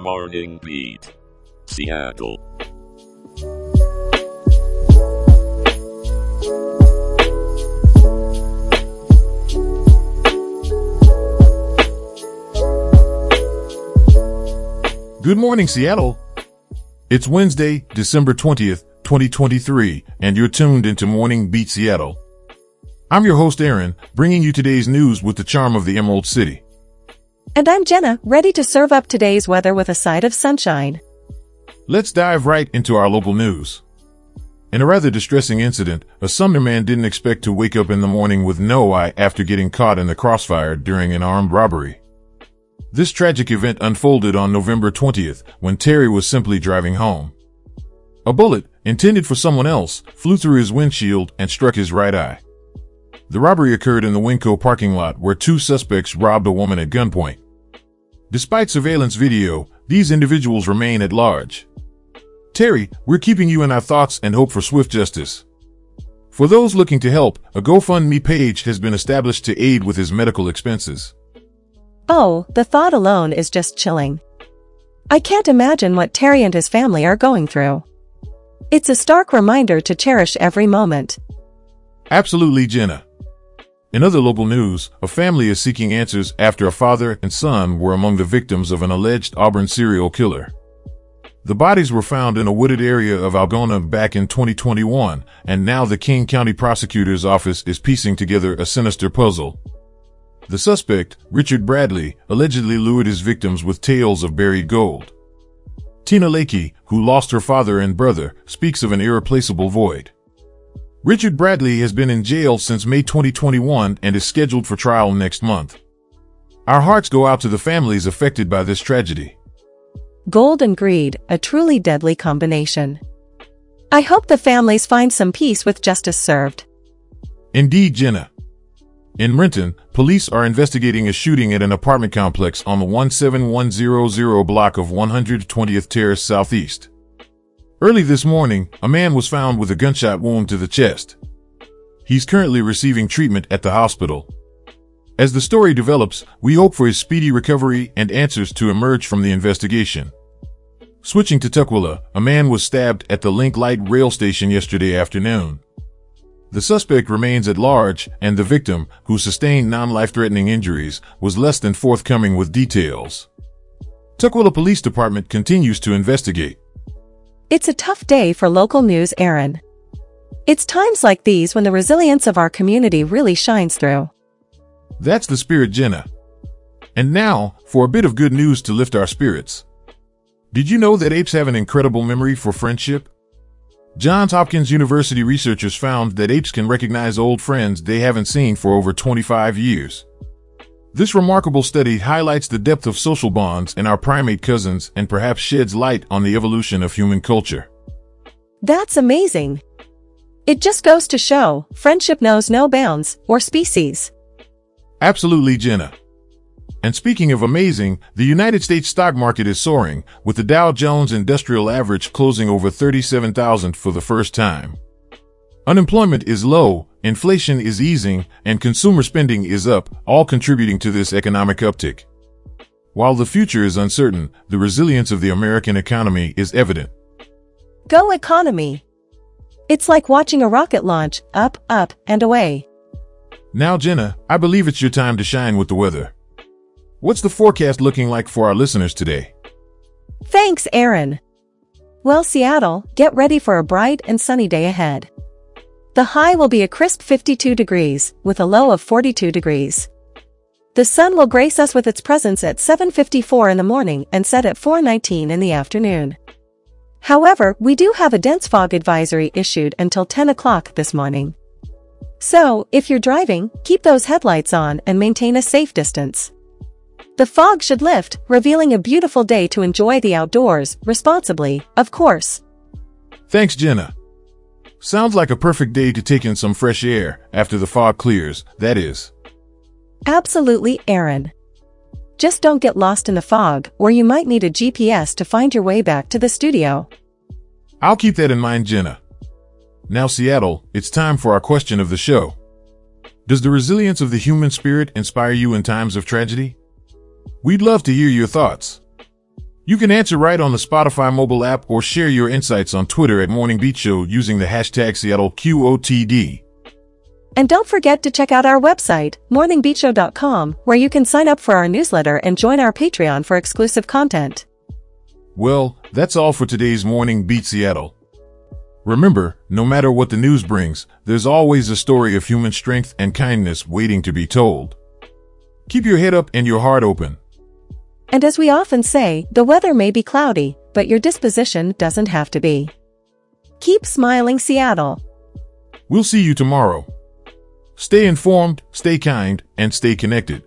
Morning Beat. Seattle. Good morning, Seattle. It's Wednesday, December 20th, 2023, and you're tuned into Morning Beat Seattle. I'm your host, Aaron, bringing you today's news with the charm of the Emerald City. And I'm Jenna, ready to serve up today's weather with a side of sunshine. Let's dive right into our local news. In a rather distressing incident, a Sumner man didn't expect to wake up in the morning with no eye after getting caught in the crossfire during an armed robbery. This tragic event unfolded on November 20th when Terry was simply driving home. A bullet, intended for someone else, flew through his windshield and struck his right eye. The robbery occurred in the Winco parking lot where two suspects robbed a woman at gunpoint. Despite surveillance video, these individuals remain at large. Terry, we're keeping you in our thoughts and hope for swift justice. For those looking to help, a GoFundMe page has been established to aid with his medical expenses. Oh, the thought alone is just chilling. I can't imagine what Terry and his family are going through. It's a stark reminder to cherish every moment. Absolutely, Jenna. In other local news, a family is seeking answers after a father and son were among the victims of an alleged Auburn serial killer. The bodies were found in a wooded area of Algona back in 2021, and now the King County Prosecutor's Office is piecing together a sinister puzzle. The suspect, Richard Bradley, allegedly lured his victims with tales of buried gold. Tina Lakey, who lost her father and brother, speaks of an irreplaceable void. Richard Bradley has been in jail since May 2021 and is scheduled for trial next month. Our hearts go out to the families affected by this tragedy. Gold and greed, a truly deadly combination. I hope the families find some peace with justice served. Indeed, Jenna. In Renton, police are investigating a shooting at an apartment complex on the 17100 block of 120th Terrace Southeast. Early this morning, a man was found with a gunshot wound to the chest. He's currently receiving treatment at the hospital. As the story develops, we hope for his speedy recovery and answers to emerge from the investigation. Switching to Tukwila, a man was stabbed at the Link Light rail station yesterday afternoon. The suspect remains at large, and the victim, who sustained non-life-threatening injuries, was less than forthcoming with details. Tukwila Police Department continues to investigate. It's a tough day for local news, Aaron. It's times like these when the resilience of our community really shines through. That's the spirit, Jenna. And now, for a bit of good news to lift our spirits. Did you know that apes have an incredible memory for friendship? Johns Hopkins University researchers found that apes can recognize old friends they haven't seen for over 25 years. This remarkable study highlights the depth of social bonds in our primate cousins and perhaps sheds light on the evolution of human culture. That's amazing. It just goes to show friendship knows no bounds or species. Absolutely, Jenna. And speaking of amazing, the United States stock market is soaring, with the Dow Jones Industrial Average closing over 37,000 for the first time. Unemployment is low, inflation is easing, and consumer spending is up, all contributing to this economic uptick. While the future is uncertain, the resilience of the American economy is evident. Go economy. It's like watching a rocket launch, up, up, and away. Now, Jenna, I believe it's your time to shine with the weather. What's the forecast looking like for our listeners today? Thanks, Aaron. Well, Seattle, get ready for a bright and sunny day ahead. The high will be a crisp 52 degrees, with a low of 42 degrees. The sun will grace us with its presence at 7.54 in the morning and set at 4.19 in the afternoon. However, we do have a dense fog advisory issued until 10 o'clock this morning. So, if you're driving, keep those headlights on and maintain a safe distance. The fog should lift, revealing a beautiful day to enjoy the outdoors, responsibly, of course. Thanks, Jenna. Sounds like a perfect day to take in some fresh air after the fog clears, that is. Absolutely, Aaron. Just don't get lost in the fog, or you might need a GPS to find your way back to the studio. I'll keep that in mind, Jenna. Now, Seattle, it's time for our question of the show. Does the resilience of the human spirit inspire you in times of tragedy? We'd love to hear your thoughts. You can answer right on the Spotify mobile app or share your insights on Twitter at Morning Beat Show using the hashtag SeattleQOTD. And don't forget to check out our website, morningbeatshow.com, where you can sign up for our newsletter and join our Patreon for exclusive content. Well, that's all for today's Morning Beat Seattle. Remember, no matter what the news brings, there's always a story of human strength and kindness waiting to be told. Keep your head up and your heart open. And as we often say, the weather may be cloudy, but your disposition doesn't have to be. Keep smiling, Seattle. We'll see you tomorrow. Stay informed, stay kind, and stay connected.